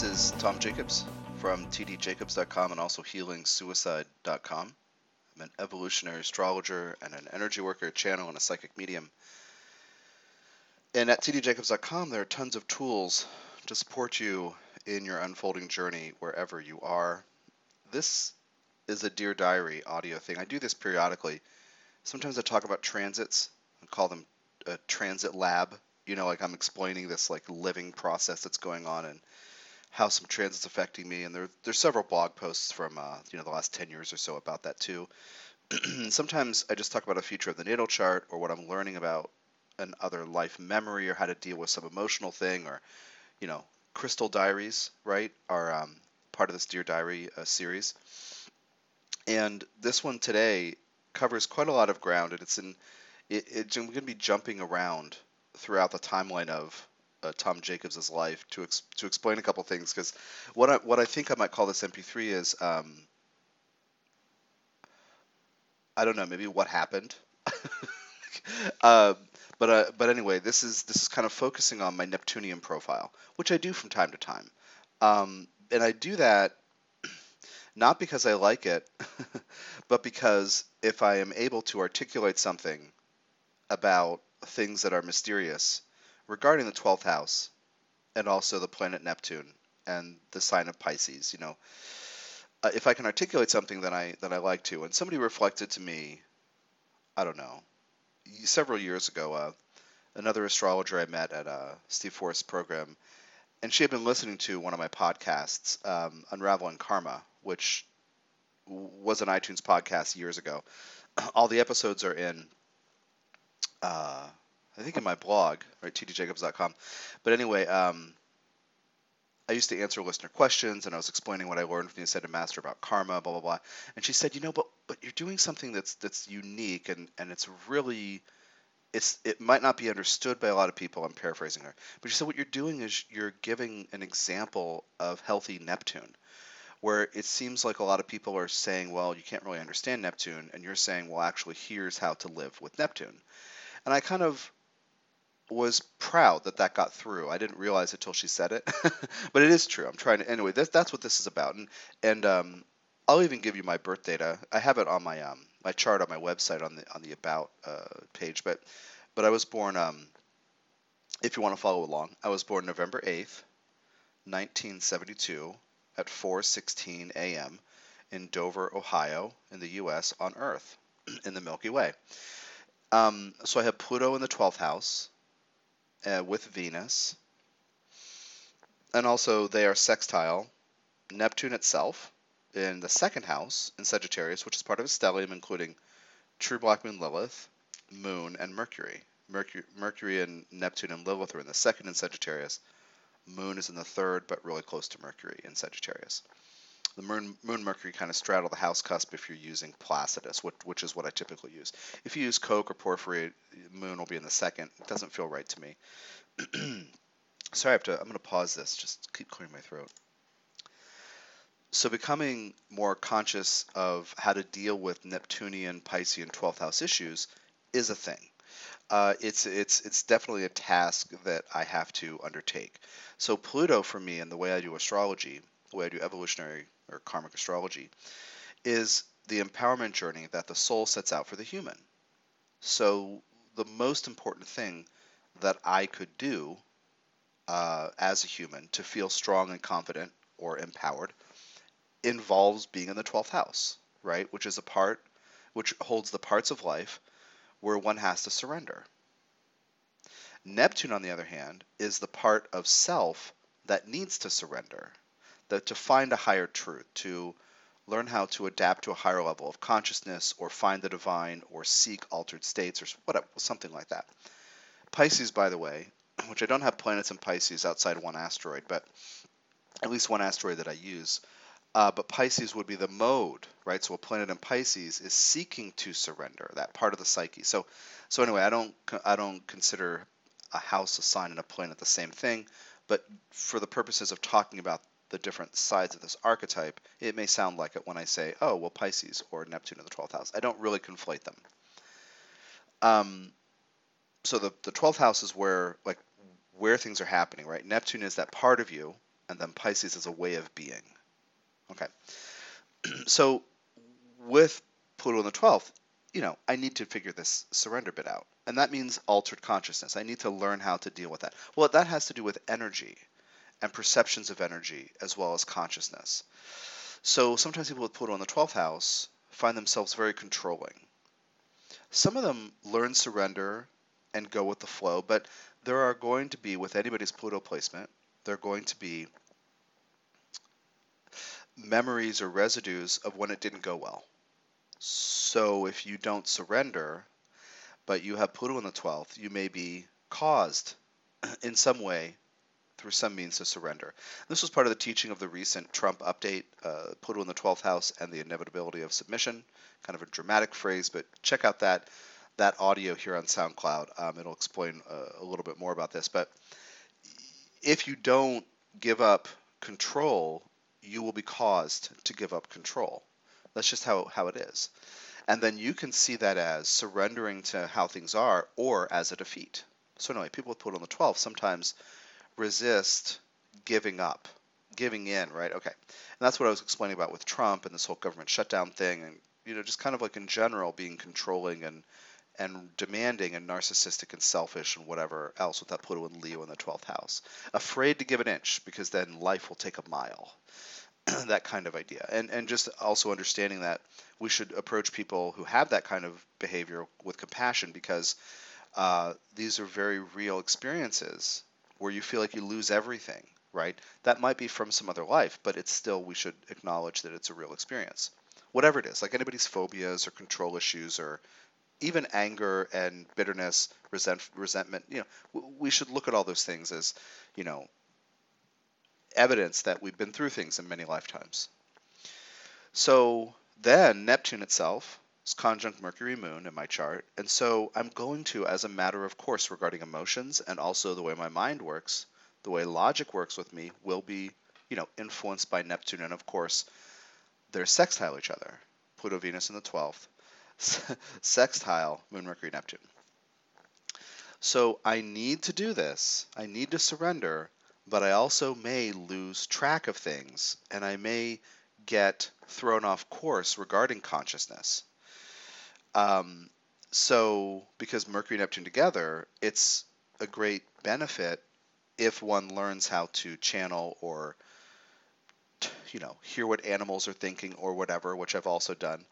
This is Tom Jacobs from tdjacobs.com and also healingsuicide.com. I'm an evolutionary astrologer and an energy worker, channel, and a psychic medium. And at tdjacobs.com, there are tons of tools to support you in your unfolding journey wherever you are. This is a Dear Diary audio thing. I do this periodically. Sometimes I talk about transits and call them a transit lab. You know, like I'm explaining this like living process that's going on and how some transit's affecting me. And there, there's several blog posts from uh, you know the last 10 years or so about that too. Sometimes I just talk about a feature of the natal chart or what I'm learning about an other life memory or how to deal with some emotional thing or you know crystal diaries right are um, part of this dear diary uh, series and this one today covers quite a lot of ground and it's in it, it's going to be jumping around throughout the timeline of uh, Tom Jacobs' life to ex- to explain a couple things because what I what I think I might call this MP3 is um, I don't know maybe what happened. uh, but uh, but anyway, this is this is kind of focusing on my Neptunian profile, which I do from time to time, um, and I do that not because I like it, but because if I am able to articulate something about things that are mysterious regarding the 12th house and also the planet Neptune and the sign of Pisces, you know, uh, if I can articulate something that I that I like to, and somebody reflected to me, I don't know, several years ago, uh, another astrologer I met at uh, Steve Forrest's program, and she had been listening to one of my podcasts, um, Unraveling Karma, which was an iTunes podcast years ago. All the episodes are in, uh, I think, in my blog, right, tdjacobs.com. But anyway, um, I used to answer listener questions, and I was explaining what I learned from the Ascended Master about karma, blah blah blah. And she said, you know, but but you're doing something that's that's unique, and and it's really it's it might not be understood by a lot of people. I'm paraphrasing her, but she said what you're doing is you're giving an example of healthy Neptune, where it seems like a lot of people are saying, well, you can't really understand Neptune, and you're saying, well, actually, here's how to live with Neptune. And I kind of was proud that that got through. I didn't realize it till she said it, but it is true. I'm trying to anyway. That's that's what this is about, and and um, I'll even give you my birth data. I have it on my um my chart on my website on the on the about uh, page, but but I was born um if you want to follow along, I was born November 8th, 1972 at 4:16 a.m. in Dover, Ohio, in the U.S. on Earth, in the Milky Way. Um, so I have Pluto in the 12th house, uh, with Venus. And also, they are sextile Neptune itself in the second house in Sagittarius, which is part of a stellium, including true black moon Lilith, Moon, and Mercury. Mercury, Mercury and Neptune and Lilith are in the second in Sagittarius. Moon is in the third, but really close to Mercury in Sagittarius. The Moon, Moon Mercury kind of straddle the house cusp if you're using Placidus, which, which is what I typically use. If you use Koch or Porphyry, Moon will be in the second. It doesn't feel right to me. Sorry, I have to. I'm going to pause this. Just keep clearing my throat. So becoming more conscious of how to deal with Neptunian, Piscean, 12th house issues is a thing. Uh, it's it's it's definitely a task that I have to undertake. So Pluto for me and the way I do astrology, the way I do evolutionary or karmic astrology, is the empowerment journey that the soul sets out for the human. So the most important thing that I could do uh, as a human to feel strong and confident or empowered involves being in the 12th house, right? Which is a part which holds the parts of life where one has to surrender. Neptune, on the other hand, is the part of self that needs to surrender, to find a higher truth, to learn how to adapt to a higher level of consciousness, or find the divine, or seek altered states, or whatever, something like that. Pisces, by the way, which I don't have planets in Pisces outside one asteroid, but at least one asteroid that I use. Uh, but Pisces would be the mode, right? So a planet in Pisces is seeking to surrender that part of the psyche. So, so anyway, I don't I don't consider a house, a sign, and a planet the same thing. But for the purposes of talking about the different sides of this archetype, it may sound like it when I say, oh, well, Pisces or Neptune in the 12th house. I don't really conflate them. Um, so the, the 12th house is where like where things are happening, right? Neptune is that part of you, and then Pisces is a way of being. Okay. so with Pluto in the 12th, you know, I need to figure this surrender bit out. And that means altered consciousness. I need to learn how to deal with that. Well, that has to do with energy and perceptions of energy as well as consciousness. So sometimes people with Pluto in the 12th house find themselves very controlling. Some of them learn surrender and go with the flow, but there are going to be, with anybody's Pluto placement, there are going to be memories or residues of when it didn't go well. So if you don't surrender, but you have Pluto in the 12th, you may be caused in some way through some means to surrender. This was part of the teaching of the recent Trump update, uh, Pluto in the 12th house and the inevitability of submission. Kind of a dramatic phrase, but check out that that audio here on SoundCloud. Um, it'll explain uh, a little bit more about this. But if you don't give up control, you will be caused to give up control. That's just how, how it is. And then you can see that as surrendering to how things are or as a defeat. So, anyway, people with on the 12th sometimes resist giving up, giving in, right? Okay. And that's what I was explaining about with Trump and this whole government shutdown thing and, you know, just kind of like in general being controlling and and demanding and narcissistic and selfish and whatever else with that Pluto and Leo in the 12th house. Afraid to give an inch because then life will take a mile. that kind of idea. And and just also understanding that we should approach people who have that kind of behavior with compassion because uh, these are very real experiences where you feel like you lose everything, right? That might be from some other life, but it's still we should acknowledge that it's a real experience. Whatever it is, like anybody's phobias or control issues or even anger and bitterness, resent, resentment, you know, we should look at all those things as, you know, evidence that we've been through things in many lifetimes. So then Neptune itself conjunct Mercury Moon in my chart, and so I'm going to, as a matter of course, regarding emotions and also the way my mind works, the way logic works with me, will be, you know, influenced by Neptune, and of course, they're sextile each other. Pluto, Venus in the 12th, sextile Moon, Mercury, Neptune. So I need to do this. I need to surrender but I also may lose track of things and I may get thrown off course regarding consciousness. Um, so, because Mercury and Neptune together, it's a great benefit if one learns how to channel or you know hear what animals are thinking or whatever which i've also done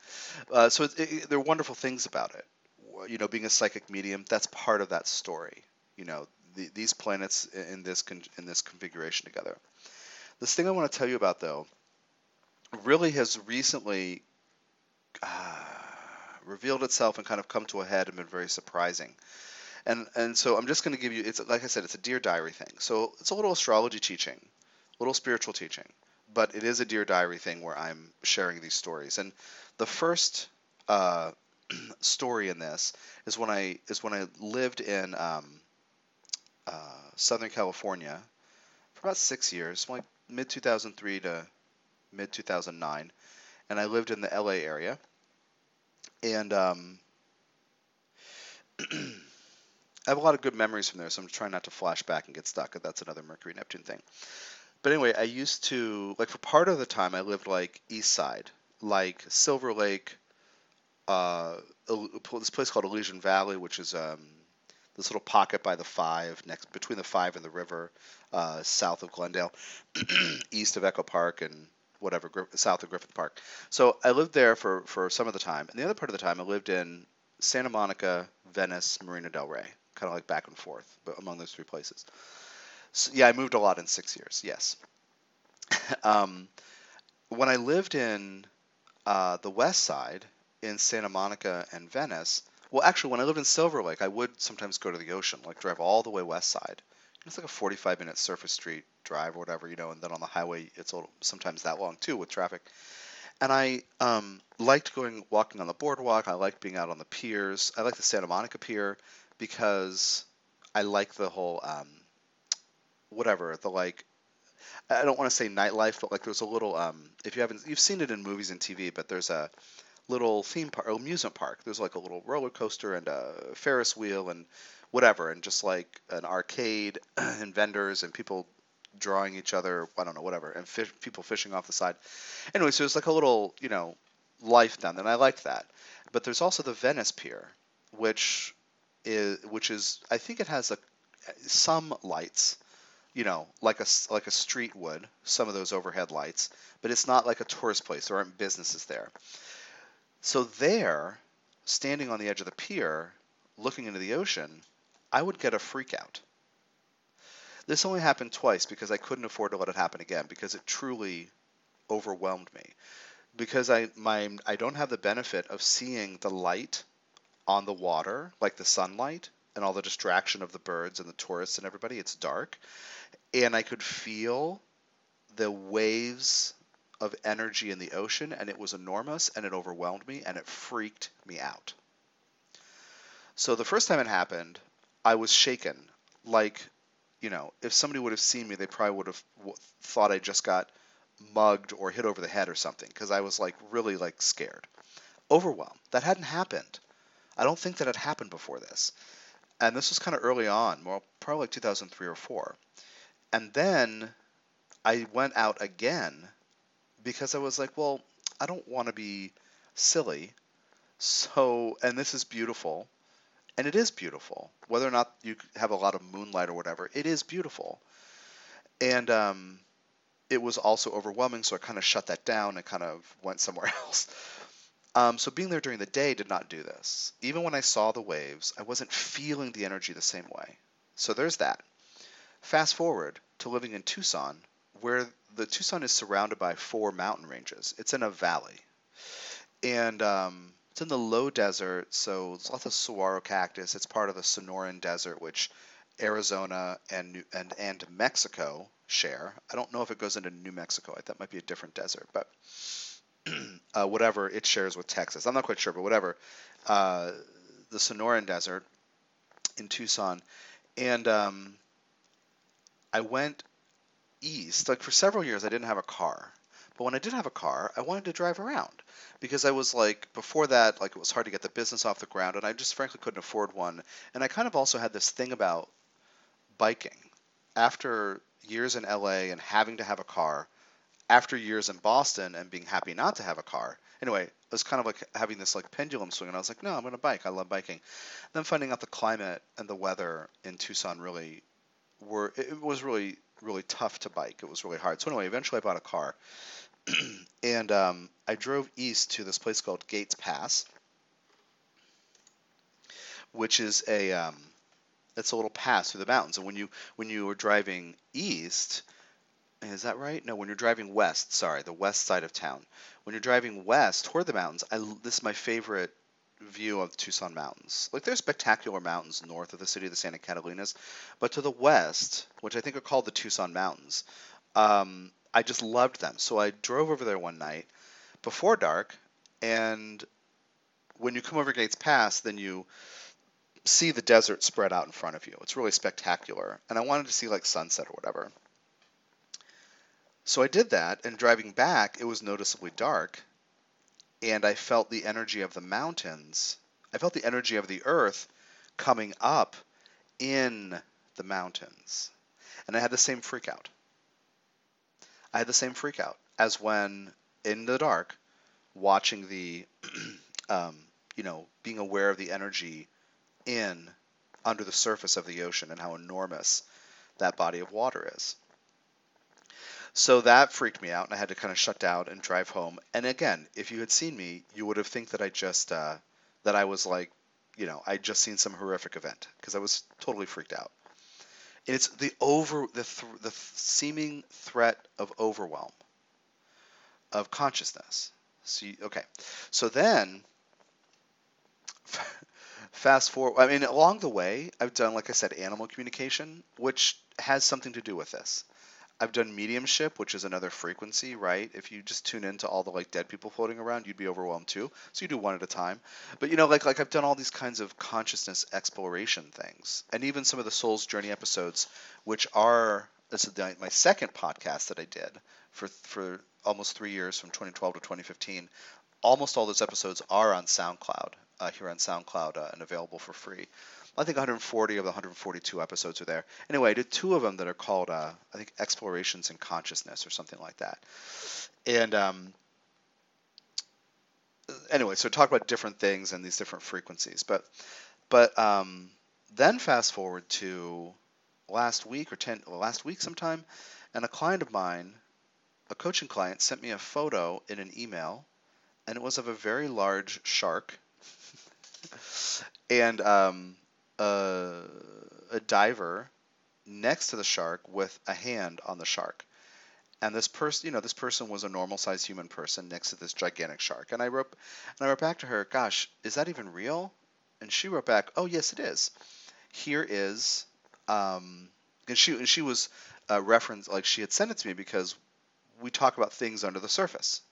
uh, so it, it, there are wonderful things about it you know being a psychic medium that's part of that story you know the, these planets in this in this configuration together. This thing I want to tell you about though really has recently uh, revealed itself and kind of come to a head and been very surprising. And and so I'm just going to give you it's like I said it's a dear diary thing. So it's a little astrology teaching, a little spiritual teaching, but it is a dear diary thing where I'm sharing these stories. And the first uh, story in this is when I is when I lived in um, uh, Southern California for about six years, like mid 2003 to mid 2009, and I lived in the LA area. And um, I have a lot of good memories from there, so I'm trying not to flash back and get stuck. That's another Mercury Neptune thing. But anyway, I used to like for part of the time I lived like East Side, like Silver Lake, uh, this place called Elysian Valley, which is um, this little pocket by the five, next between the five and the river, uh, south of Glendale, east of Echo Park, and whatever south of Griffith Park. So I lived there for for some of the time, and the other part of the time I lived in Santa Monica, Venice, Marina Del Rey, kind of like back and forth, but among those three places. So, yeah, I moved a lot in six years. Yes. um, when I lived in uh, the West Side in Santa Monica and Venice, well, actually, when I lived in Silver Lake, I would sometimes go to the ocean, like drive all the way west side. It's like a 45 minute surface street drive or whatever, you know, and then on the highway, it's sometimes that long too with traffic. And I um, liked going walking on the boardwalk. I liked being out on the piers. I like the Santa Monica Pier because I like the whole um, whatever the like. I don't want to say nightlife, but like there's a little um, if you haven't you've seen it in movies and TV, but there's a little theme park, amusement park. There's like a little roller coaster and a Ferris wheel and whatever, and just like an arcade and vendors and people drawing each other. I don't know, whatever, and fish, people fishing off the side. Anyway, so it's like a little, you know, life down there, and I liked that. But there's also the Venice Pier, which is which is I think it has a some lights, you know, like a like a street would, some of those overhead lights, but it's not like a tourist place. There aren't businesses there. So there, standing on the edge of the pier, looking into the ocean, I would get a freak out. This only happened twice because I couldn't afford to let it happen again because it truly overwhelmed me. Because I my I don't have the benefit of seeing the light on the water, like the sunlight and all the distraction of the birds and the tourists and everybody. It's dark. And I could feel the waves of energy in the ocean, and it was enormous, and it overwhelmed me, and it freaked me out. So the first time it happened, I was shaken. Like, you know, if somebody would have seen me, they probably would have thought I just got mugged or hit over the head or something, because I was like really like scared, overwhelmed. That hadn't happened. I don't think that had happened before this. And this was kind of early on, well, probably like 2003 or 4. And then I went out again because I was like, well, I don't want to be silly. So, and this is beautiful. And it is beautiful. Whether or not you have a lot of moonlight or whatever, it is beautiful. And um, it was also overwhelming, so I kind of shut that down and kind of went somewhere else. Um, so being there during the day did not do this. Even when I saw the waves, I wasn't feeling the energy the same way. So there's that. Fast forward to living in Tucson, where the Tucson is surrounded by four mountain ranges. It's in a valley, and um, it's in the low desert, so it's lots of saguaro cactus. It's part of the Sonoran Desert, which Arizona and and and Mexico share. I don't know if it goes into New Mexico. That might be a different desert, but uh, whatever it shares with Texas. I'm not quite sure, but whatever. Uh, the Sonoran Desert in Tucson, and um, I went east. Like for several years, I didn't have a car, but when I did have a car, I wanted to drive around because I was like before that, like it was hard to get the business off the ground, and I just frankly couldn't afford one. And I kind of also had this thing about biking. After years in LA and having to have a car, after years in Boston and being happy not to have a car. Anyway, it was kind of like having this like pendulum swing, and I was like, no, I'm going to bike. I love biking. Then finding out the climate and the weather in Tucson really were it was really really tough to bike. It was really hard. So anyway, eventually I bought a car, and um, I drove east to this place called Gates Pass, which is a um, it's a little pass through the mountains. And when you when you were driving east, is that right? No, when you're driving west, sorry, the west side of town. When you're driving west toward the mountains, I, this is my favorite view of the Tucson Mountains. Like there's spectacular mountains north of the city of the Santa Catalinas, but to the west, which I think are called the Tucson Mountains, um, I just loved them. So I drove over there one night before dark, and when you come over Gates Pass, then you see the desert spread out in front of you. It's really spectacular, and I wanted to see like sunset or whatever. So I did that, and driving back, it was noticeably dark, and I felt the energy of the mountains. I felt the energy of the earth coming up in the mountains. And I had the same freak out. I had the same freak out as when in the dark, watching the, um, you know, being aware of the energy in under the surface of the ocean and how enormous that body of water is. So that freaked me out, and I had to kind of shut down and drive home. And again, if you had seen me, you would have think that I just uh, that I was like, you know, I just seen some horrific event because I was totally freaked out. It's the over the th- the seeming threat of overwhelm of consciousness. So you, okay, so then fast forward. I mean, along the way, I've done, like I said, animal communication, which has something to do with this. I've done mediumship, which is another frequency, right? If you just tune into all the like dead people floating around, you'd be overwhelmed too. So you do one at a time. But you know, like like I've done all these kinds of consciousness exploration things, and even some of the Soul's Journey episodes, which are this is my second podcast that I did for for almost three years from 2012 to 2015. Almost all those episodes are on SoundCloud. uh, here on SoundCloud uh, and available for free. I think 140 of the 142 episodes are there. Anyway, I did two of them that are called, uh, I think, Explorations in Consciousness or something like that. And um, anyway, so talk about different things and these different frequencies. But but um, then fast forward to last week or ten last week sometime, and a client of mine, a coaching client, sent me a photo in an email, and it was of a very large shark. and um, a, a diver next to the shark with a hand on the shark. And this person, you know, this person was a normal-sized human person next to this gigantic shark. And I wrote, and I wrote back to her, "Gosh, is that even real?" And she wrote back, "Oh, yes, it is. Here is," um, and she and she was uh, referenced like she had sent it to me because we talk about things under the surface,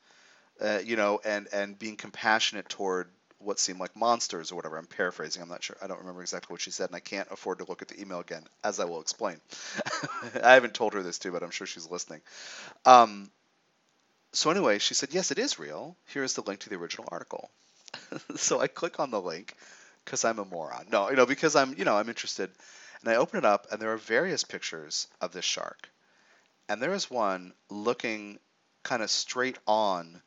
uh, you know, and and being compassionate toward what seemed like monsters or whatever. I'm paraphrasing. I'm not sure. I don't remember exactly what she said, and I can't afford to look at the email again, as I will explain. I haven't told her this too, but I'm sure she's listening. Um, so anyway, she said, "Yes, it is real. Here's the link to the original article." so I click on the link because I'm a moron. No, you know, because I'm, you know, I'm interested, and I open it up, and there are various pictures of this shark, and there is one looking kind of straight on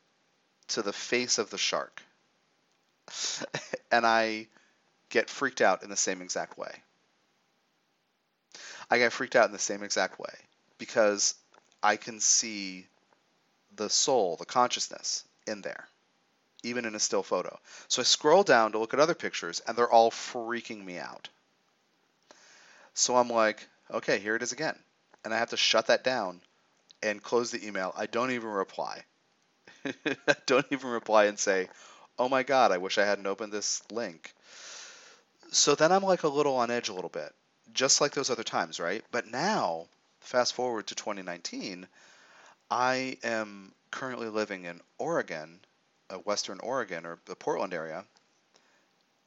to the face of the shark and I get freaked out in the same exact way. I get freaked out in the same exact way because I can see the soul, the consciousness in there, even in a still photo. So I scroll down to look at other pictures and they're all freaking me out. So I'm like, okay, here it is again. And I have to shut that down and close the email. I don't even reply. Don't even reply and say, oh my god, I wish I hadn't opened this link. So then I'm like a little on edge a little bit, just like those other times, right? But now, fast forward to 2019, I am currently living in Oregon, uh, Western Oregon, or the Portland area,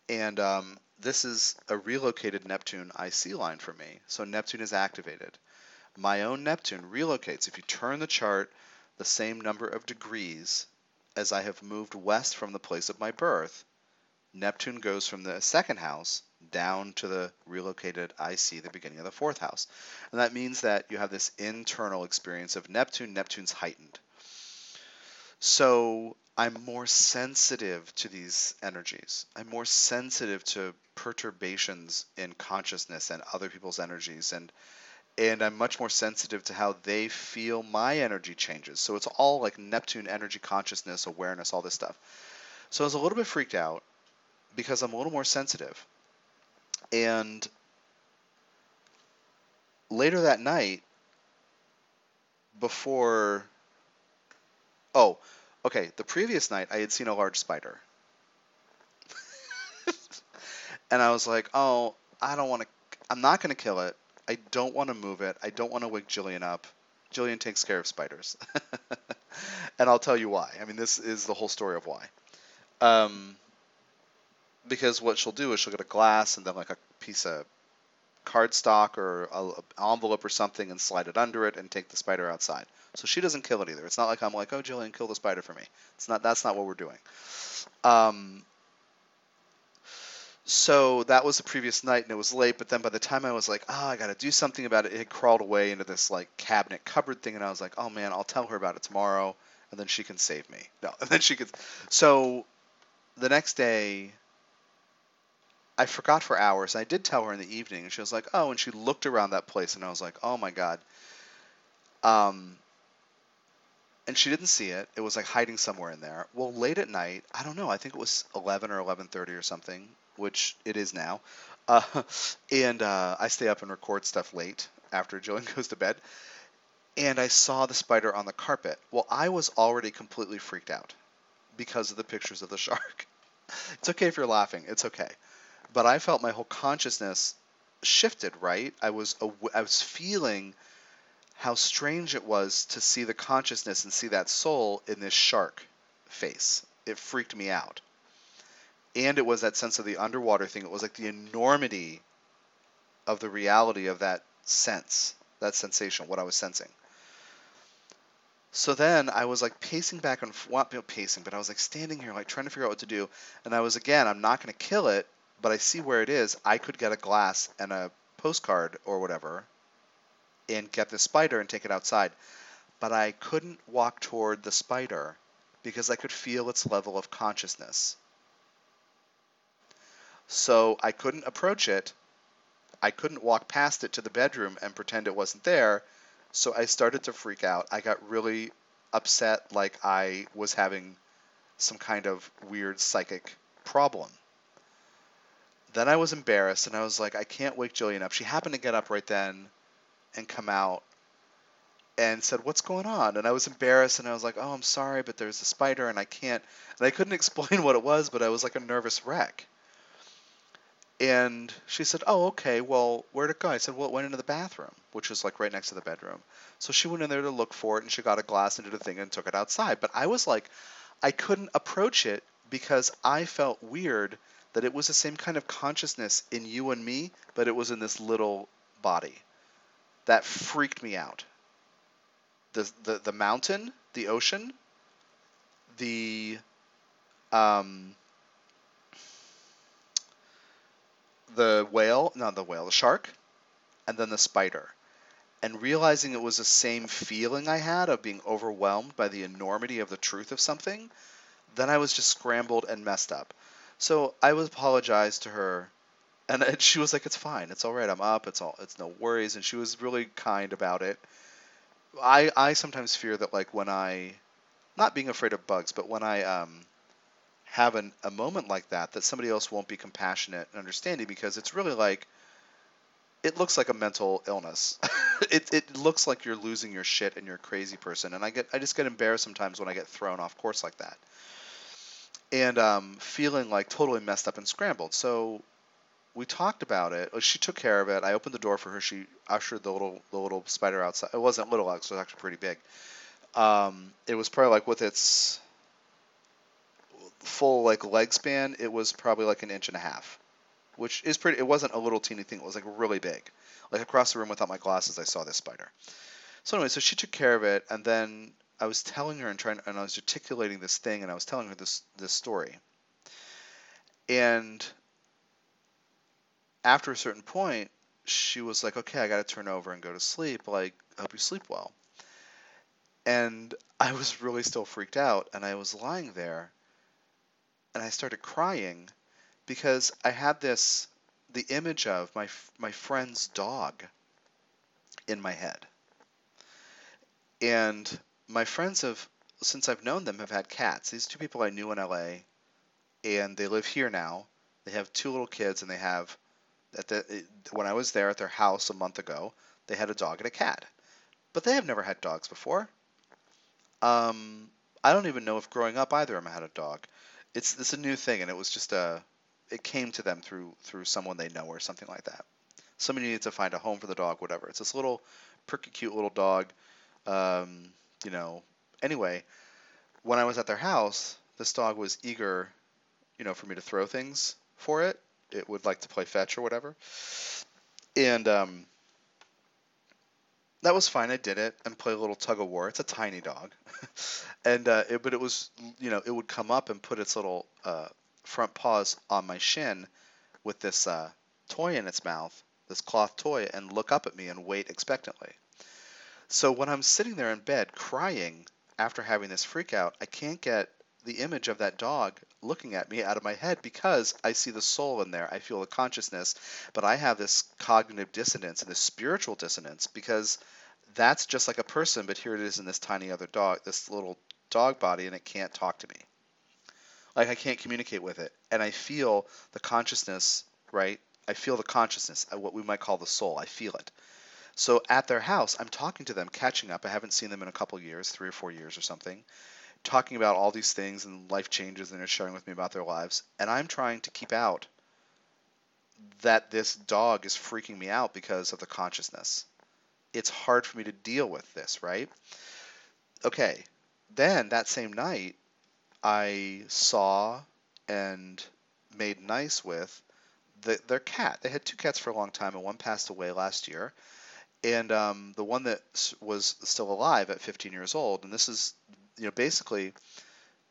and um, this is a relocated Neptune IC line for me. So Neptune is activated. My own Neptune relocates. If you turn the chart the same number of degrees as I have moved west from the place of my birth, Neptune goes from the second house down to the relocated IC, the beginning of the fourth house. And that means that you have this internal experience of Neptune. Neptune's heightened. So I'm more sensitive to these energies. I'm more sensitive to perturbations in consciousness and other people's energies and and I'm much more sensitive to how they feel my energy changes. So it's all like Neptune energy consciousness, awareness, all this stuff. So I was a little bit freaked out because I'm a little more sensitive. And later that night, before. Oh, okay. The previous night, I had seen a large spider. and I was like, oh, I don't want to. I'm not going to kill it. I don't want to move it. I don't want to wake Jillian up. Jillian takes care of spiders. and I'll tell you why. I mean, this is the whole story of why. Um, because what she'll do is she'll get a glass and then like a piece of cardstock or an envelope or something and slide it under it and take the spider outside. So she doesn't kill it either. It's not like I'm like, oh, Jillian, kill the spider for me. It's not. That's not what we're doing. Um, so that was the previous night and it was late but then by the time i was like oh i gotta do something about it it had crawled away into this like cabinet cupboard thing and i was like oh man i'll tell her about it tomorrow and then she can save me. No and then she could so the next day i forgot for hours. I did tell her in the evening and she was like oh and she looked around that place and i was like oh my god. Um and she didn't see it. It was like hiding somewhere in there. Well late at night i don't know i think it was 11 or 11.30 or something which it is now. Uh, and uh, I stay up and record stuff late after Jillian goes to bed. And I saw the spider on the carpet. Well, I was already completely freaked out because of the pictures of the shark. it's okay if you're laughing. It's okay. But I felt my whole consciousness shifted. Right? I was I was feeling how strange it was to see the consciousness and see that soul in this shark face. It freaked me out and it was that sense of the underwater thing. It was like the enormity of the reality of that sense, that sensation, what I was sensing. So then I was like pacing back and not pacing, but I was like standing here like trying to figure out what to do. And I was again, I'm not going to kill it, but I see where it is. I could get a glass and a postcard or whatever and get the spider and take it outside. But I couldn't walk toward the spider because I could feel its level of consciousness. So I couldn't approach it. I couldn't walk past it to the bedroom and pretend it wasn't there. So I started to freak out. I got really upset, like I was having some kind of weird psychic problem. Then I was embarrassed and I was like, I can't wake Jillian up. She happened to get up right then and come out and said, "What's going on?" And I was embarrassed, and I was like, "Oh, I'm sorry, but there's a spider, and I can't." And I couldn't explain what it was, but I was like a nervous wreck. And she said, "Oh, okay. Well, where'd it go?" I said, "Well, it went into the bathroom, which was like right next to the bedroom." So she went in there to look for it, and she got a glass and did a thing and took it outside. But I was like, I couldn't approach it because I felt weird that it was the same kind of consciousness in you and me, but it was in this little body. That freaked me out the the, the mountain, the ocean, the um, the whale, not the whale, the shark, and then the spider. And realizing it was the same feeling I had of being overwhelmed by the enormity of the truth of something, then I was just scrambled and messed up. So I was apologized to her, and she was like, "It's fine, it's all right. I'm up. It's all, it's no worries." And she was really kind about it. I I sometimes fear that like when I not being afraid of bugs, but when I um have an, a moment like that, that somebody else won't be compassionate and understanding because it's really like it looks like a mental illness. it, it looks like you're losing your shit and you're a crazy person. And I get I just get embarrassed sometimes when I get thrown off course like that. And um, feeling like totally messed up and scrambled. So we talked about it. She took care of it. I opened the door for her. She ushered the little the little spider outside. It wasn't little, it was actually pretty big. Um, it was probably like with its full like leg span, it was probably like an inch and a half, which is pretty. It wasn't a little teeny thing. It was like really big. Like across the room without my glasses, I saw this spider. So anyway, so she took care of it, and then I was telling her and trying, and I was articulating this thing, and I was telling her this this story. And after a certain point, she was like, okay, I got to turn over and go to sleep. Like, I hope you sleep well. And I was really still freaked out. And I was lying there and I started crying because I had this, the image of my, my friend's dog in my head. And my friends have, since I've known them, have had cats. These two people I knew in LA, and they live here now. They have two little kids, and they have at the when I was there at their house a month ago, they had a dog and a cat, but they have never had dogs before. Um, I don't even know if growing up either of them had a dog. It's it's a new thing, and it was just a it came to them through through someone they know or something like that. Somebody needed to find a home for the dog, whatever. It's this little perky cute little dog. Um, you know. Anyway, when I was at their house, this dog was eager, you know, for me to throw things for it it would like to play fetch or whatever. And um, that was fine. I did it and play a little tug of war. It's a tiny dog, and uh, it, but it was you know it would come up and put its little uh, front paws on my shin with this uh, toy in its mouth, this cloth toy, and look up at me and wait expectantly. So when I'm sitting there in bed crying after having this freak out, I can't get the image of that dog looking at me out of my head because I see the soul in there. I feel the consciousness, but I have this cognitive dissonance and this spiritual dissonance because that's just like a person, but here it is in this tiny other dog, this little dog body, and it can't talk to me. Like I can't communicate with it. And I feel the consciousness, right? I feel the consciousness, what we might call the soul. I feel it. So at their house, I'm talking to them, catching up. I haven't seen them in a couple years, three or four years or something talking about all these things and life changes and they're sharing with me about their lives and i'm trying to keep out that this dog is freaking me out because of the consciousness. It's hard for me to deal with this right? Okay then that same night i saw and made nice with the, their cat. They had two cats for a long time and one passed away last year. And um, the one that was still alive at 15 years old, and this is, you know, basically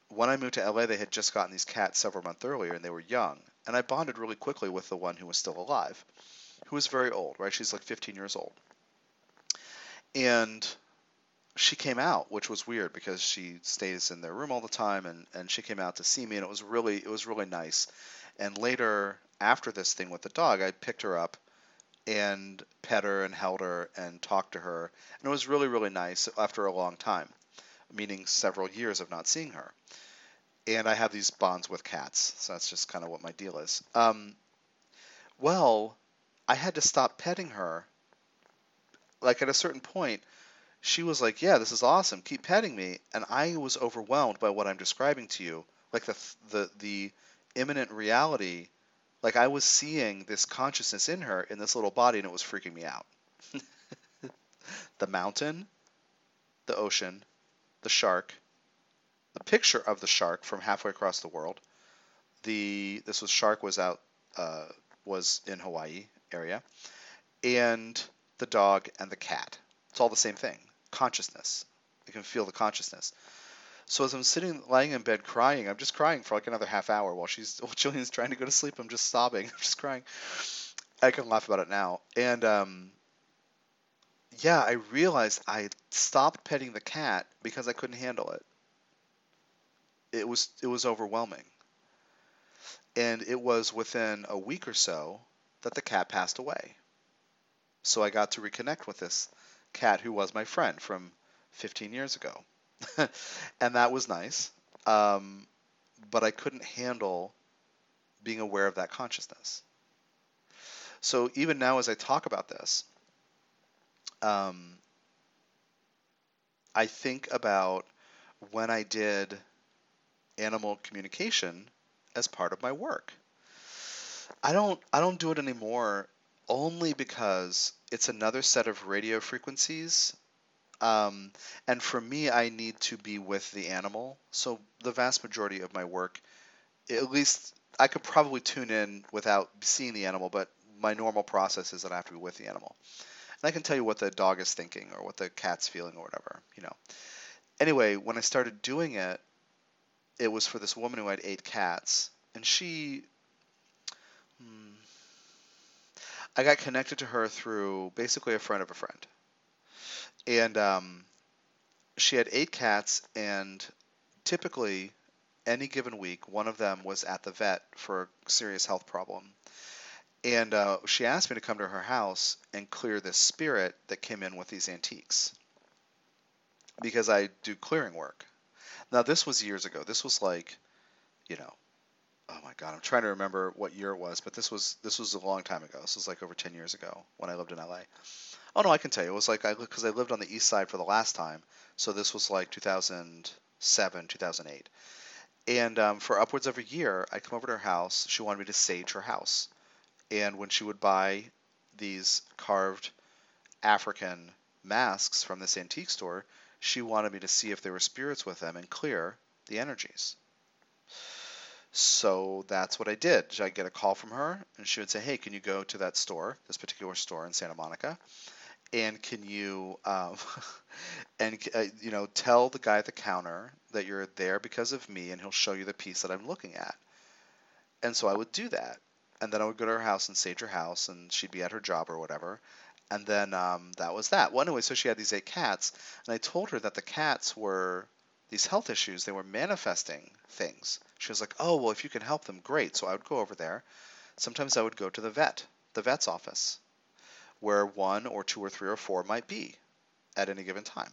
when I moved to LA, they had just gotten these cats several months earlier, and they were young, and I bonded really quickly with the one who was still alive, who was very old, right? She's like 15 years old, and she came out, which was weird because she stays in their room all the time, and, and she came out to see me, and it was really it was really nice. And later, after this thing with the dog, I picked her up and pet her and held her and talked to her, and it was really really nice after a long time, meaning several years of not seeing her. And I have these bonds with cats, so that's just kind of what my deal is. Um, well, I had to stop petting her. Like at a certain point, she was like, "Yeah, this is awesome. Keep petting me." And I was overwhelmed by what I'm describing to you, like the the the imminent reality. Like I was seeing this consciousness in her in this little body, and it was freaking me out. the mountain, the ocean, the shark, the picture of the shark from halfway across the world. The this was shark was out uh, was in Hawaii area, and the dog and the cat. It's all the same thing. Consciousness. You can feel the consciousness. So as I'm sitting, lying in bed crying, I'm just crying for like another half hour while she's, while Jillian's trying to go to sleep. I'm just sobbing. I'm just crying. I can laugh about it now. And um, yeah, I realized I stopped petting the cat because I couldn't handle it. It was it was overwhelming. And it was within a week or so that the cat passed away. So I got to reconnect with this cat who was my friend from 15 years ago. and that was nice. Um, but I couldn't handle being aware of that consciousness. So even now, as I talk about this, um, I think about when I did animal communication as part of my work. I don't I don't do it anymore only because it's another set of radio frequencies um, and for me, I need to be with the animal. So the vast majority of my work, at least I could probably tune in without seeing the animal, but my normal process is that I have to be with the animal. And I can tell you what the dog is thinking or what the cat's feeling or whatever, you know. Anyway, when I started doing it, it was for this woman who had eight cats, and she. Hmm, I got connected to her through basically a friend of a friend and um, she had eight cats, and typically, any given week, one of them was at the vet for a serious health problem. And uh, she asked me to come to her house and clear this spirit that came in with these antiques because I do clearing work. Now, this was years ago. This was like, you know, oh my god, I'm trying to remember what year it was, but this was this was a long time ago. This was like over 10 years ago when I lived in LA. Oh no, I can tell you. It was like I because I lived on the east side for the last time, so this was like 2007, 2008. And um, for upwards of a year, I'd come over to her house. She wanted me to sage her house, and when she would buy these carved African masks from this antique store, she wanted me to see if there were spirits with them and clear the energies. So that's what I did. I get a call from her, and she would say, "Hey, can you go to that store, this particular store in Santa Monica, and can you um, and uh, you know tell the guy at the counter that you're there because of me and he'll show you the piece that i'm looking at and so i would do that and then i would go to her house and sage her house and she'd be at her job or whatever. And then um, that was that. Well anyway so she had these eight cats and i told her that the cats were these health issues. They were manifesting things. She was like oh well if you can help them great. So i would go over there. Sometimes i would go to the vet the vet's office where one or two or three or four might be at any given time.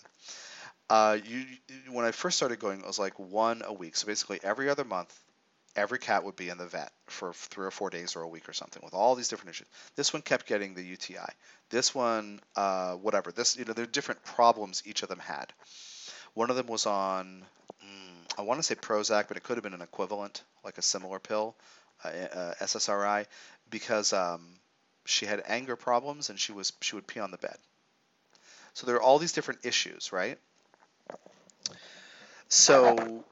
Uh, you, when I first started going, it was like one a week. So basically, every other month, every cat would be in the vet for three or four days or a week or something with all these different issues. This one kept getting the UTI. This one, uh, whatever. This, you know, there are different problems each of them had. One of them was on, mm, I want to say Prozac, but it could have been an equivalent, like a similar pill, uh, uh, SSRI, because um, she had anger problems and she was she would pee on the bed. So there are all these different issues, right? So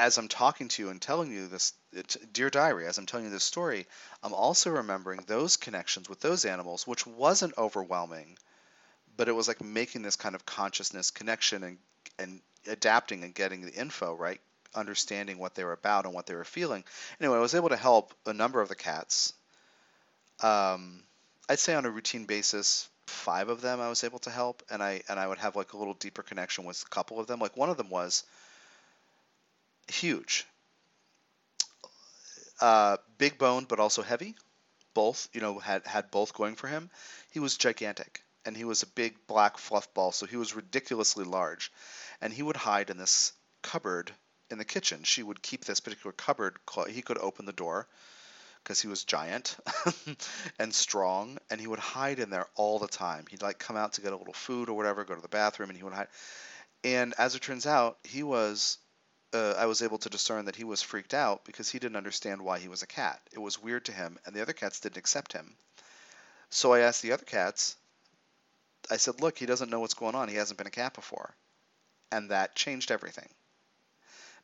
as I'm talking to you and telling you this it, dear diary, as I'm telling you this story, I'm also remembering those connections with those animals, which wasn't overwhelming, but it was like making this kind of consciousness connection and and adapting and getting the info right, understanding what they were about and what they were feeling. Anyway, I was able to help a number of the cats. Um, I'd say on a routine basis, five of them I was able to help, and I and I would have like a little deeper connection with a couple of them. Like one of them was huge, uh, big boned but also heavy. Both, you know, had had both going for him. He was gigantic, and he was a big black fluff ball, so he was ridiculously large, and he would hide in this cupboard in the kitchen. She would keep this particular cupboard. He could open the door because he was giant and strong, and he would hide in there all the time. He'd like come out to get a little food or whatever, go to the bathroom, and he would hide. And as it turns out, he was. Uh, I was able to discern that he was freaked out because he didn't understand why he was a cat. It was weird to him, and the other cats didn't accept him. So I asked the other cats. I said, "Look, he doesn't know what's going on. He hasn't been a cat before," and that changed everything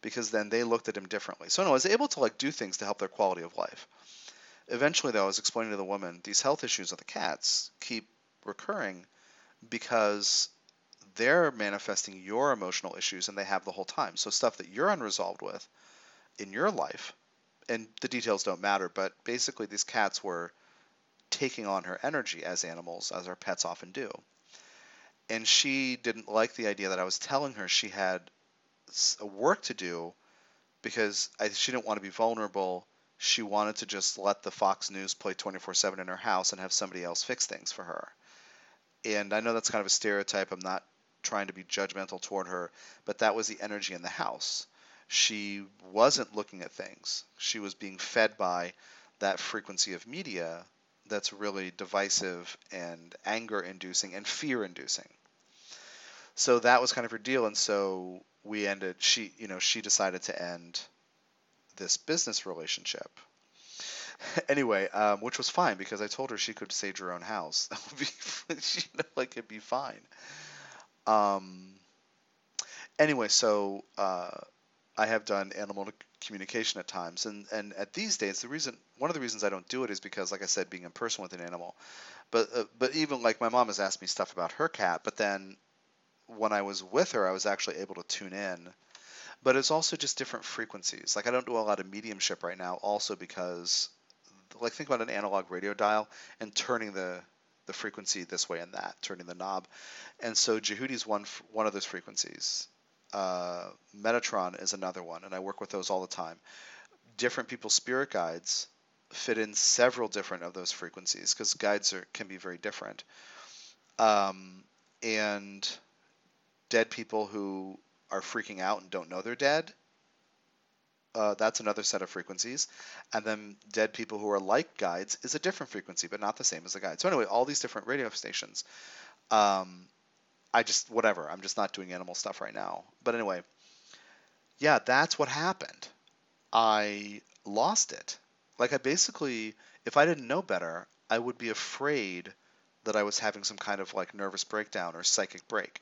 because then they looked at him differently. So no, I was able to like do things to help their quality of life. Eventually, though, I was explaining to the woman these health issues of the cats keep recurring because they're manifesting your emotional issues and they have the whole time. So stuff that you're unresolved with in your life, and the details don't matter, but basically these cats were taking on her energy as animals, as our pets often do. And she didn't like the idea that I was telling her she had work to do because I, she didn't want to be vulnerable. She wanted to just let the Fox News play 24 7 in her house and have somebody else fix things for her. And I know that's kind of a stereotype. I'm not trying to be judgmental toward her, but that was the energy in the house. She wasn't looking at things, she was being fed by that frequency of media that's really divisive and anger inducing and fear inducing. So that was kind of her deal. And so we ended she you know she decided to end this business relationship anyway um, which was fine because i told her she could stage her own house that would be she know, like it'd be fine um, anyway so uh, i have done animal communication at times and and at these days the reason one of the reasons i don't do it is because like i said being in person with an animal but uh, but even like my mom has asked me stuff about her cat but then when I was with her, I was actually able to tune in. But it's also just different frequencies. Like I don't do a lot of mediumship right now, also because, like, think about an analog radio dial and turning the the frequency this way and that, turning the knob. And so Jehudi's one one of those frequencies. Uh, Metatron is another one, and I work with those all the time. Different people's spirit guides fit in several different of those frequencies because guides are, can be very different. Um, and dead people who are freaking out and don't know they're dead. Uh, that's another set of frequencies. And then dead people who are like guides is a different frequency, but not the same as a guide. So anyway, all these different radio stations. Um, I just whatever. I'm just not doing animal stuff right now. But anyway, yeah, that's what happened. I lost it. Like I basically, if I didn't know better, I would be afraid that I was having some kind of like nervous breakdown or psychic break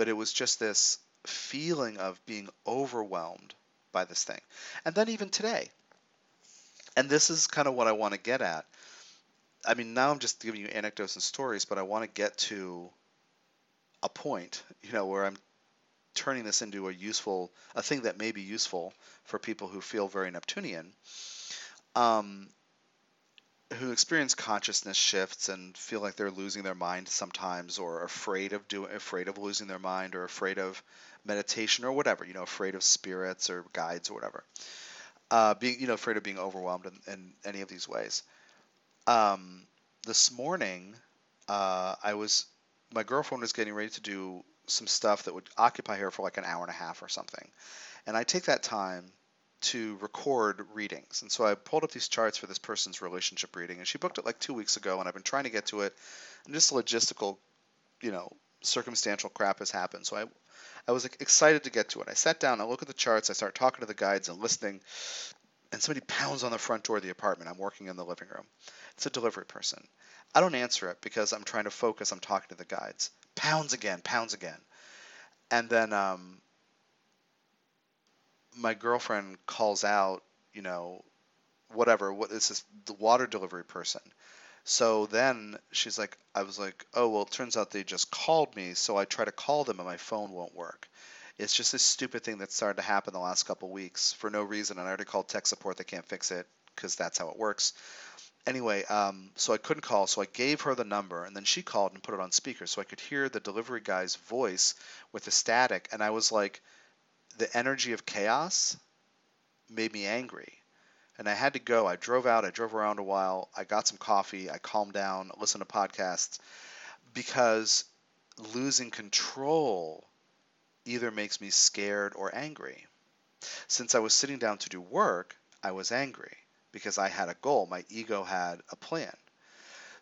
but it was just this feeling of being overwhelmed by this thing. And then even today, and this is kind of what I want to get at. I mean, now I'm just giving you anecdotes and stories, but I want to get to a point, you know, where I'm turning this into a useful, a thing that may be useful for people who feel very Neptunian. Um, who experience consciousness shifts and feel like they're losing their mind sometimes or afraid of doing afraid of losing their mind or afraid of meditation or whatever you know afraid of spirits or guides or whatever uh, being you know afraid of being overwhelmed in, in any of these ways um, this morning uh, i was my girlfriend was getting ready to do some stuff that would occupy her for like an hour and a half or something and i take that time to record readings. And so I pulled up these charts for this person's relationship reading, and she booked it like two weeks ago, and I've been trying to get to it, and just logistical, you know, circumstantial crap has happened. So I, I was excited to get to it. I sat down, I look at the charts, I start talking to the guides and listening, and somebody pounds on the front door of the apartment. I'm working in the living room. It's a delivery person. I don't answer it because I'm trying to focus. I'm talking to the guides. Pounds again, pounds again. And then um, my girlfriend calls out you know, whatever. What is this? The water delivery person. So then she's like, I was like, oh well, it turns out they just called me. So I try to call them and my phone won't work. It's just this stupid thing that started to happen the last couple weeks for no reason. And I already called tech support. They can't fix it because that's how it works. Anyway, um, so I couldn't call. So I gave her the number, and then she called and put it on speaker, so I could hear the delivery guy's voice with the static. And I was like, the energy of chaos made me angry. And I had to go. I drove out. I drove around a while. I got some coffee. I calmed down, listened to podcasts because losing control either makes me scared or angry. Since I was sitting down to do work, I was angry because I had a goal. My ego had a plan.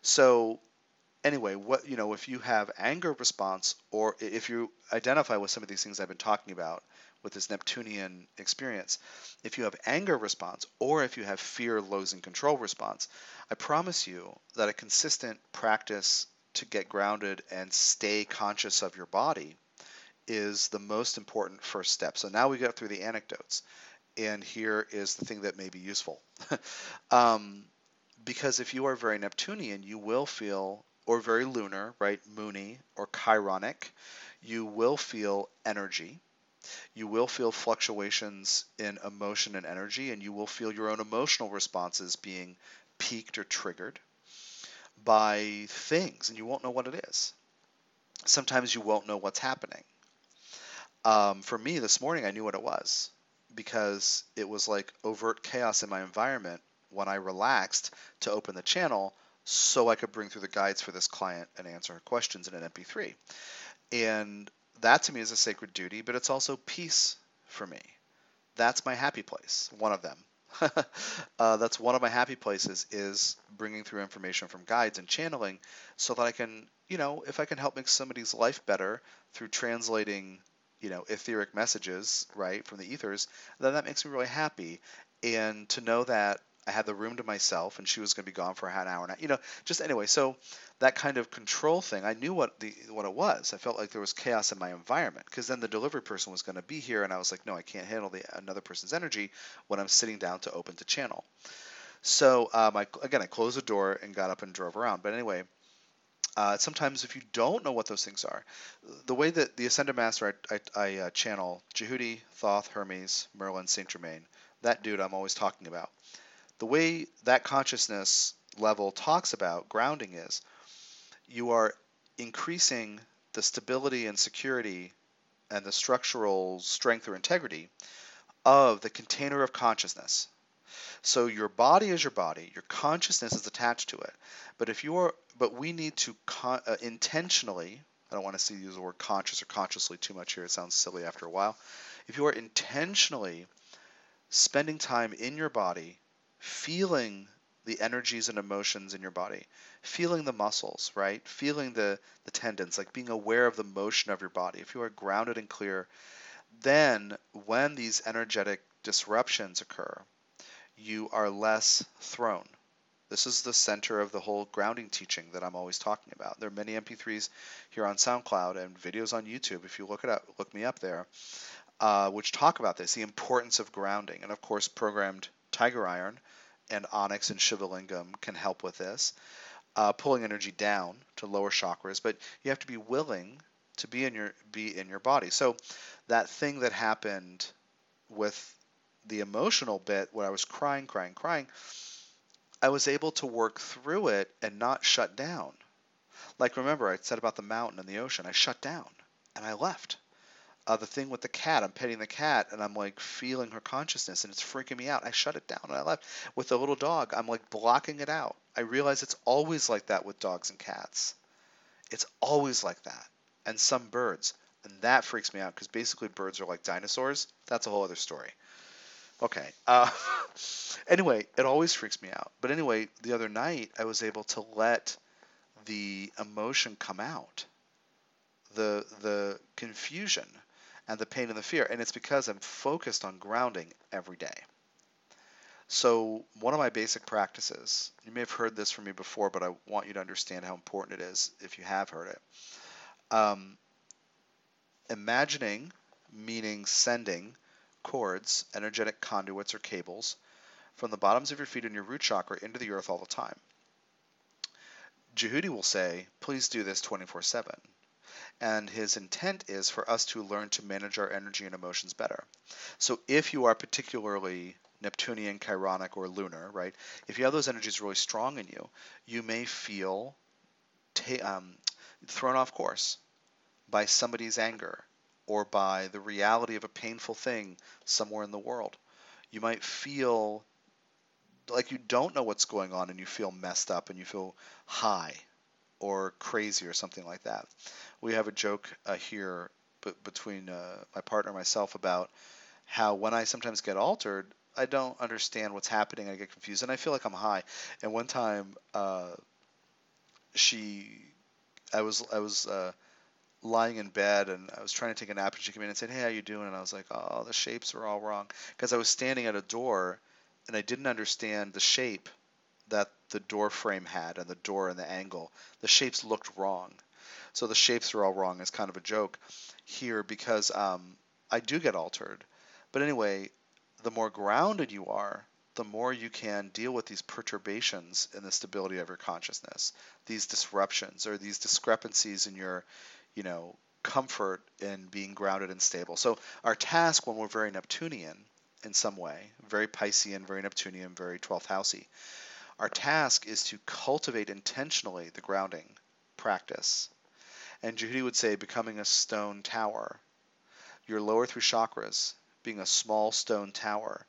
So anyway, what you know, if you have anger response or if you identify with some of these things I've been talking about with this Neptunian experience, if you have anger response or if you have fear, losing control response, I promise you that a consistent practice to get grounded and stay conscious of your body is the most important first step. So now we got through the anecdotes, and here is the thing that may be useful. um, because if you are very Neptunian, you will feel, or very lunar, right, moony or chironic, you will feel energy. You will feel fluctuations in emotion and energy, and you will feel your own emotional responses being peaked or triggered by things, and you won't know what it is. Sometimes you won't know what's happening. Um, for me, this morning, I knew what it was because it was like overt chaos in my environment when I relaxed to open the channel so I could bring through the guides for this client and answer her questions in an MP3. And that to me is a sacred duty, but it's also peace for me. That's my happy place, one of them. uh, that's one of my happy places is bringing through information from guides and channeling so that I can, you know, if I can help make somebody's life better through translating you know etheric messages right from the ethers then that makes me really happy and to know that I had the room to myself and she was going to be gone for an hour and a you know just anyway so that kind of control thing I knew what the what it was I felt like there was chaos in my environment because then the delivery person was going to be here and I was like no I can't handle the another person's energy when I'm sitting down to open to channel so um, I, again I closed the door and got up and drove around but anyway uh, sometimes, if you don't know what those things are, the way that the Ascended Master I, I, I uh, channel Jehudi, Thoth, Hermes, Merlin, Saint Germain, that dude I'm always talking about. The way that consciousness level talks about grounding is you are increasing the stability and security and the structural strength or integrity of the container of consciousness. So your body is your body, your consciousness is attached to it. But if you are but we need to con- uh, intentionally I don't want to see use the word conscious or consciously too much here. It sounds silly after a while. If you are intentionally spending time in your body, feeling the energies and emotions in your body, feeling the muscles, right? Feeling the, the tendons, like being aware of the motion of your body. If you are grounded and clear, then when these energetic disruptions occur, you are less thrown. This is the center of the whole grounding teaching that I'm always talking about. There are many MP3s here on SoundCloud and videos on YouTube. If you look it up, look me up there, uh, which talk about this, the importance of grounding. And of course, programmed Tiger Iron and Onyx and Shivalingam can help with this, uh, pulling energy down to lower chakras. But you have to be willing to be in your be in your body. So that thing that happened with the emotional bit, where I was crying, crying, crying I was able to work through it and not shut down. Like remember I said about the mountain and the ocean, I shut down and I left. Uh, the thing with the cat, I'm petting the cat and I'm like feeling her consciousness and it's freaking me out. I shut it down and I left. With the little dog, I'm like blocking it out. I realize it's always like that with dogs and cats. It's always like that. And some birds. And that freaks me out because basically birds are like dinosaurs. That's a whole other story. Okay. Uh, anyway, it always freaks me out. But anyway, the other night I was able to let the emotion come out, the the confusion, and the pain and the fear, and it's because I'm focused on grounding every day. So one of my basic practices, you may have heard this from me before, but I want you to understand how important it is if you have heard it. Um, imagining, meaning sending cords, energetic conduits or cables, from the bottoms of your feet and your root chakra into the earth all the time. Jehudi will say, please do this 24 7. And his intent is for us to learn to manage our energy and emotions better. So if you are particularly Neptunian, Chironic, or lunar, right? If you have those energies really strong in you, you may feel ta- um, thrown off course by somebody's anger or by the reality of a painful thing somewhere in the world. You might feel like you don't know what's going on and you feel messed up and you feel high or crazy or something like that. We have a joke uh, here b- between uh, my partner and myself about how when I sometimes get altered, I don't understand what's happening. I get confused and I feel like I'm high. And one time, uh, she, I was, I was uh, lying in bed and I was trying to take a nap and she came in and said, "Hey, how you doing?" And I was like, "Oh, the shapes are all wrong," because I was standing at a door and I didn't understand the shape that the door frame had and the door and the angle. The shapes looked wrong. So the shapes are all wrong is kind of a joke here because um, I do get altered. But anyway, the more grounded you are, the more you can deal with these perturbations in the stability of your consciousness, these disruptions or these discrepancies in your, you know, comfort in being grounded and stable. So our task when we're very Neptunian in some way, very Piscean, very Neptunian, very 12th housey, our task is to cultivate intentionally the grounding practice. And Jehudi would say becoming a stone tower. Your lower three chakras being a small stone tower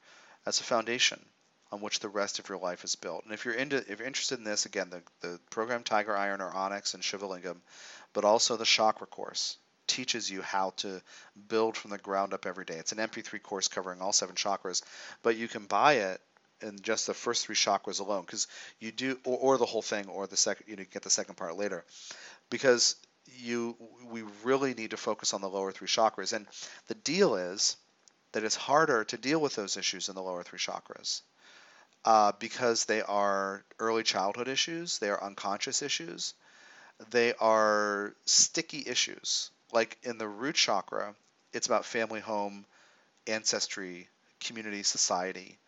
as a foundation on which the rest of your life is built. And if you're into, if you're interested in this, again, the, the program Tiger Iron or Onyx and Shivalingam, but also the chakra course teaches you how to build from the ground up every day. It's an MP3 course covering all seven chakras, but you can buy it in just the first three chakras alone because you do, or, or the whole thing, or the second, you know, get the second part later, because you we really need to focus on the lower three chakras. And the deal is that it's harder to deal with those issues in the lower three chakras uh, because they are early childhood issues, they are unconscious issues, they are sticky issues. Like in the root chakra, it's about family, home, ancestry, community, society.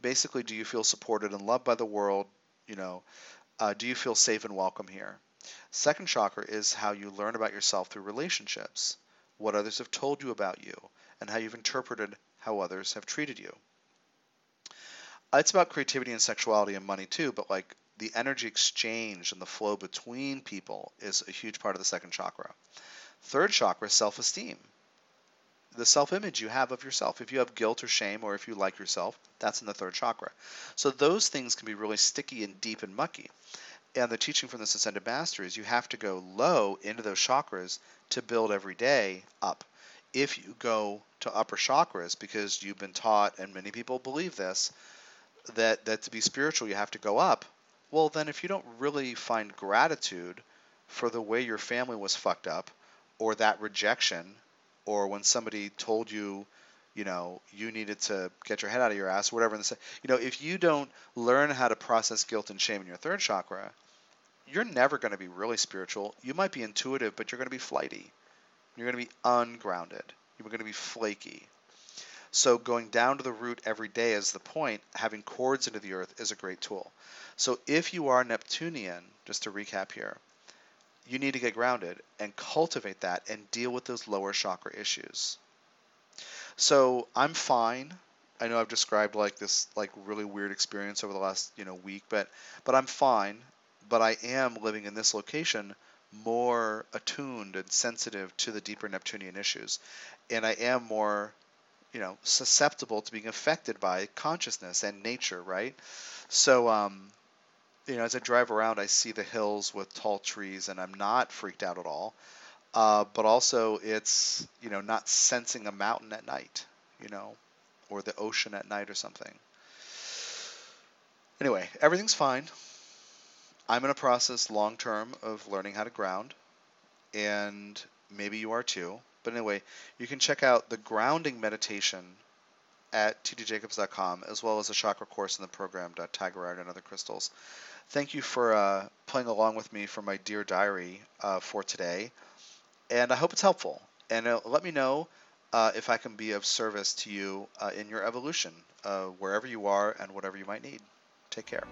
Basically, do you feel supported and loved by the world? You know, uh, do you feel safe and welcome here? Second chakra is how you learn about yourself through relationships, what others have told you about you, and how you've interpreted how others have treated you. It's about creativity and sexuality and money too, but like the energy exchange and the flow between people is a huge part of the second chakra. Third chakra, self esteem. The self image you have of yourself. If you have guilt or shame, or if you like yourself, that's in the third chakra. So those things can be really sticky and deep and mucky. And the teaching from this ascended master is you have to go low into those chakras to build every day up. If you go to upper chakras, because you've been taught, and many people believe this, that, that to be spiritual you have to go up, well, then if you don't really find gratitude for the way your family was fucked up, or that rejection, or when somebody told you, you know, you needed to get your head out of your ass, whatever. And say, you know, if you don't learn how to process guilt and shame in your third chakra, you're never going to be really spiritual. You might be intuitive, but you're going to be flighty. You're going to be ungrounded. You're going to be flaky. So going down to the root every day is the point. Having cords into the earth is a great tool. So if you are Neptunian, just to recap here, you need to get grounded and cultivate that and deal with those lower chakra issues. So I'm fine. I know I've described like this like really weird experience over the last you know week, but but I'm fine. But I am living in this location more attuned and sensitive to the deeper Neptunian issues, and I am more you know susceptible to being affected by consciousness and nature, right? So um, you know, as I drive around, I see the hills with tall trees, and I'm not freaked out at all. Uh, but also, it's you know not sensing a mountain at night, you know, or the ocean at night or something. Anyway, everything's fine. I'm in a process long term of learning how to ground, and maybe you are too. But anyway, you can check out the grounding meditation at tdjacobs.com as well as a chakra course in the program Tiger Iron and other crystals. Thank you for uh, playing along with me for my Dear Diary uh, for today, and I hope it's helpful. And uh, let me know uh, if I can be of service to you uh, in your evolution, uh, wherever you are and whatever you might need. Take care.